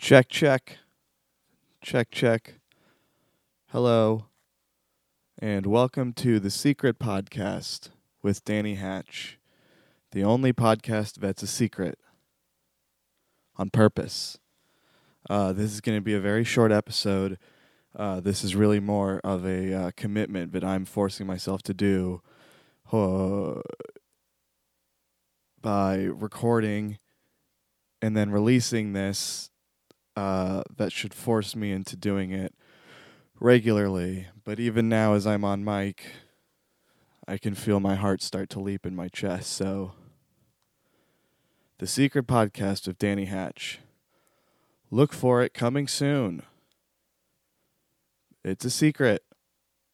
Check, check. Check, check. Hello. And welcome to the Secret Podcast with Danny Hatch, the only podcast that's a secret on purpose. Uh, this is going to be a very short episode. Uh, this is really more of a uh, commitment that I'm forcing myself to do uh, by recording and then releasing this uh, that should force me into doing it regularly. But even now, as I'm on mic, I can feel my heart start to leap in my chest. So, the secret podcast of Danny Hatch. Look for it coming soon. It's a secret.